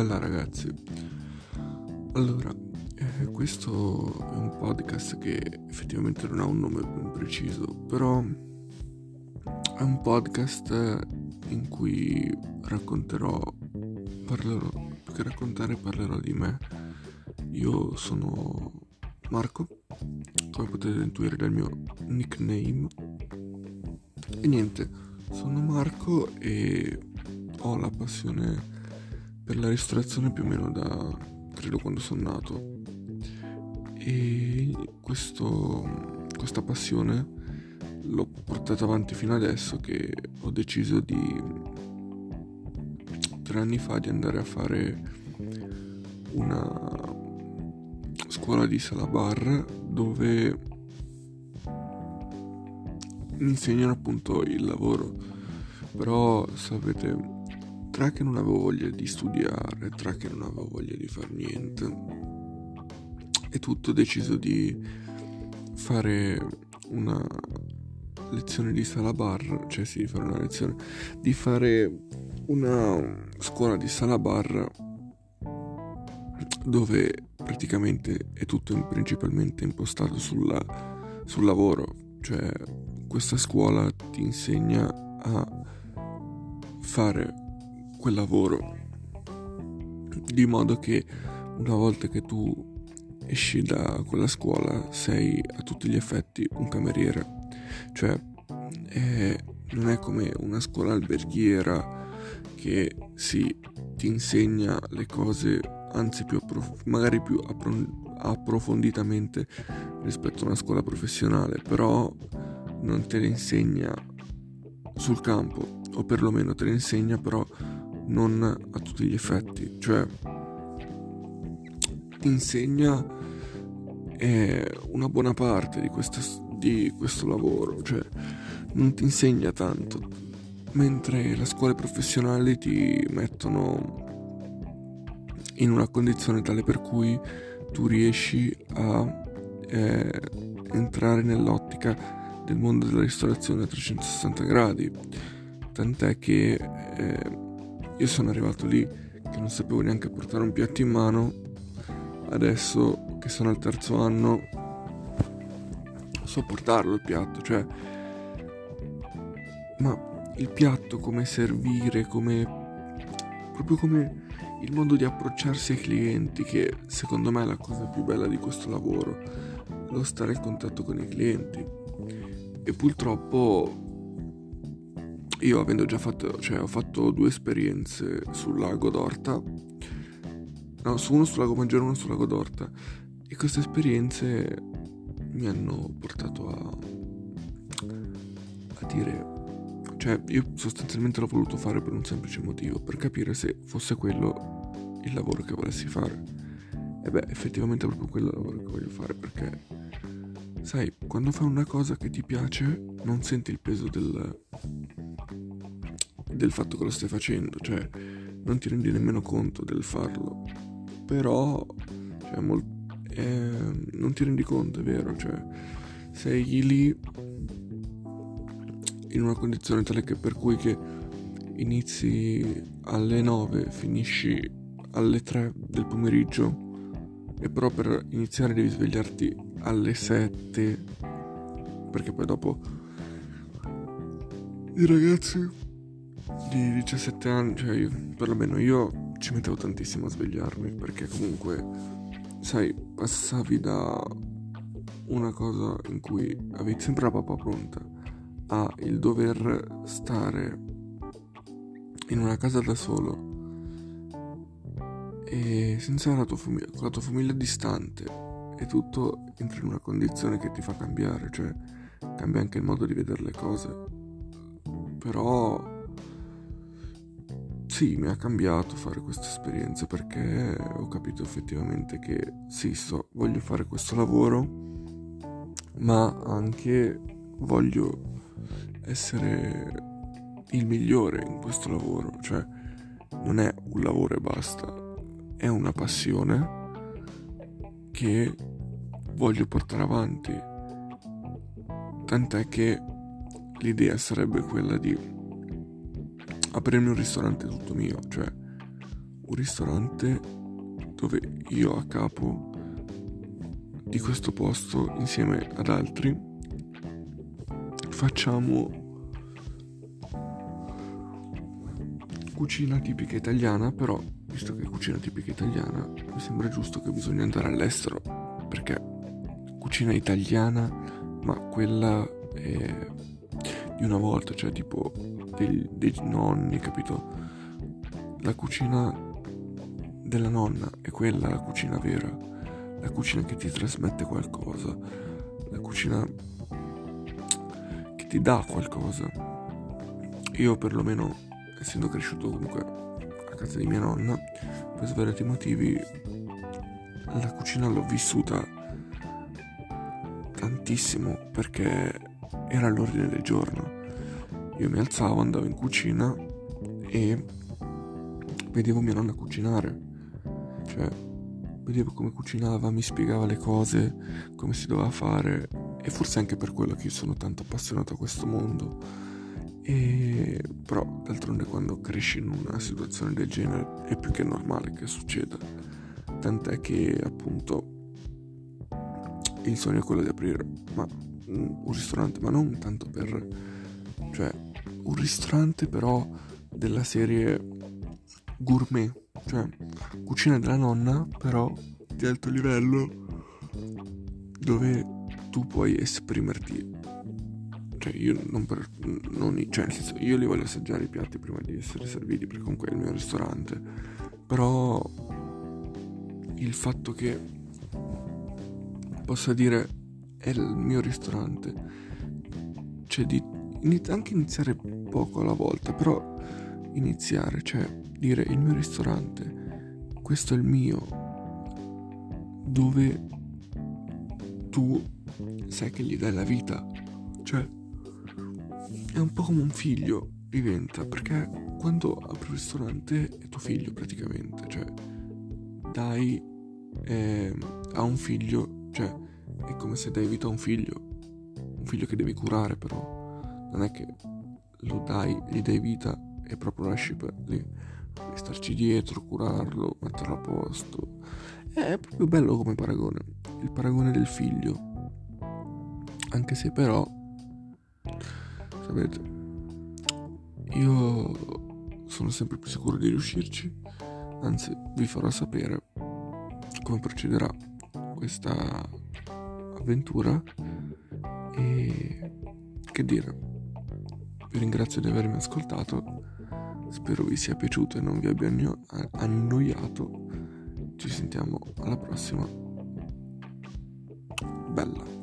Bella ragazzi. Allora, eh, questo è un podcast che effettivamente non ha un nome ben preciso, però è un podcast in cui racconterò, parlerò, più che raccontare parlerò di me. Io sono Marco, come potete intuire dal mio nickname. E niente, sono Marco e ho la passione per la ristorazione più o meno da credo quando sono nato. E questo, questa passione l'ho portata avanti fino adesso che ho deciso di tre anni fa di andare a fare una scuola di sala bar dove insegnano appunto il lavoro. Però sapete tra che non avevo voglia di studiare, tra che non avevo voglia di fare niente, e tutto ho deciso di fare una lezione di sala bar, cioè sì, fare una lezione, di fare una scuola di sala bar dove praticamente è tutto principalmente impostato sulla, sul lavoro, cioè questa scuola ti insegna a fare quel lavoro. Di modo che una volta che tu esci da quella scuola sei a tutti gli effetti un cameriere. Cioè è, non è come una scuola alberghiera che si ti insegna le cose anzi più approf- magari più appro- approfonditamente rispetto a una scuola professionale però non te le insegna sul campo o perlomeno te le insegna però non a tutti gli effetti, cioè ti insegna eh, una buona parte di, questa, di questo lavoro, cioè non ti insegna tanto, mentre le scuole professionali ti mettono in una condizione tale per cui tu riesci a eh, entrare nell'ottica del mondo della ristorazione a 360 gradi, tant'è che eh, io sono arrivato lì che non sapevo neanche portare un piatto in mano. Adesso che sono al terzo anno so portarlo il piatto, cioè ma il piatto come servire, come proprio come il modo di approcciarsi ai clienti che secondo me è la cosa più bella di questo lavoro, lo stare in contatto con i clienti. E purtroppo io avendo già fatto, cioè ho fatto due esperienze sul lago d'Orta, no, su uno sul lago Maggiore e uno sul lago d'Orta, e queste esperienze mi hanno portato a, a dire, cioè io sostanzialmente l'ho voluto fare per un semplice motivo, per capire se fosse quello il lavoro che volessi fare. E beh, effettivamente è proprio quello il lavoro che voglio fare perché, sai, quando fai una cosa che ti piace, non senti il peso del, del fatto che lo stai facendo, cioè non ti rendi nemmeno conto del farlo, però cioè, mol- eh, non ti rendi conto, è vero, cioè sei lì in una condizione tale che per cui che inizi alle 9, finisci alle 3 del pomeriggio e però per iniziare devi svegliarti alle 7 perché poi dopo i ragazzi di 17 anni, cioè io, perlomeno io ci mettevo tantissimo a svegliarmi perché comunque, sai, passavi da una cosa in cui avevi sempre la papà pronta a il dover stare in una casa da solo e senza la tua famiglia, con la tua famiglia distante e tutto entra in una condizione che ti fa cambiare, cioè cambia anche il modo di vedere le cose. Però sì, mi ha cambiato fare questa esperienza perché ho capito effettivamente che sì, so, voglio fare questo lavoro, ma anche voglio essere il migliore in questo lavoro, cioè non è un lavoro e basta, è una passione che voglio portare avanti. Tant'è che l'idea sarebbe quella di aprirmi un ristorante tutto mio, cioè un ristorante dove io a capo di questo posto insieme ad altri facciamo cucina tipica italiana, però visto che è cucina tipica italiana, mi sembra giusto che bisogna andare all'estero, perché cucina italiana, ma quella è di una volta, cioè tipo dei, dei nonni, capito? La cucina della nonna è quella la cucina vera, la cucina che ti trasmette qualcosa, la cucina che ti dà qualcosa. Io perlomeno, essendo cresciuto comunque a casa di mia nonna, per svariati motivi, la cucina l'ho vissuta tantissimo perché era all'ordine del giorno. Io mi alzavo, andavo in cucina e vedevo mia nonna cucinare. Cioè, vedevo come cucinava, mi spiegava le cose, come si doveva fare e forse anche per quello che io sono tanto appassionato a questo mondo. E però d'altronde quando cresci in una situazione del genere è più che normale che succeda. Tant'è che appunto il sogno è quello di aprire ma, un ristorante, ma non tanto per... cioè un ristorante però della serie gourmet, cioè cucina della nonna però di alto livello dove tu puoi esprimerti. Cioè io non per... Non, cioè nel senso io li voglio assaggiare i piatti prima di essere serviti perché comunque è il mio ristorante. Però il fatto che possa dire è il mio ristorante. Cioè di anche iniziare poco alla volta, però iniziare, cioè dire il mio ristorante, questo è il mio, dove tu sai che gli dai la vita, cioè è un po' come un figlio diventa, perché quando apri un ristorante è tuo figlio praticamente, cioè dai eh, a un figlio cioè, è come se dai vita a un figlio, un figlio che devi curare però, non è che lo dai, gli dai vita e proprio lasci per lì, devi starci dietro, curarlo, metterlo a posto. È proprio bello come paragone, il paragone del figlio. Anche se però, sapete, io sono sempre più sicuro di riuscirci, anzi vi farò sapere come procederà questa avventura e che dire vi ringrazio di avermi ascoltato, spero vi sia piaciuto e non vi abbia annoiato. Ci sentiamo alla prossima. Bella.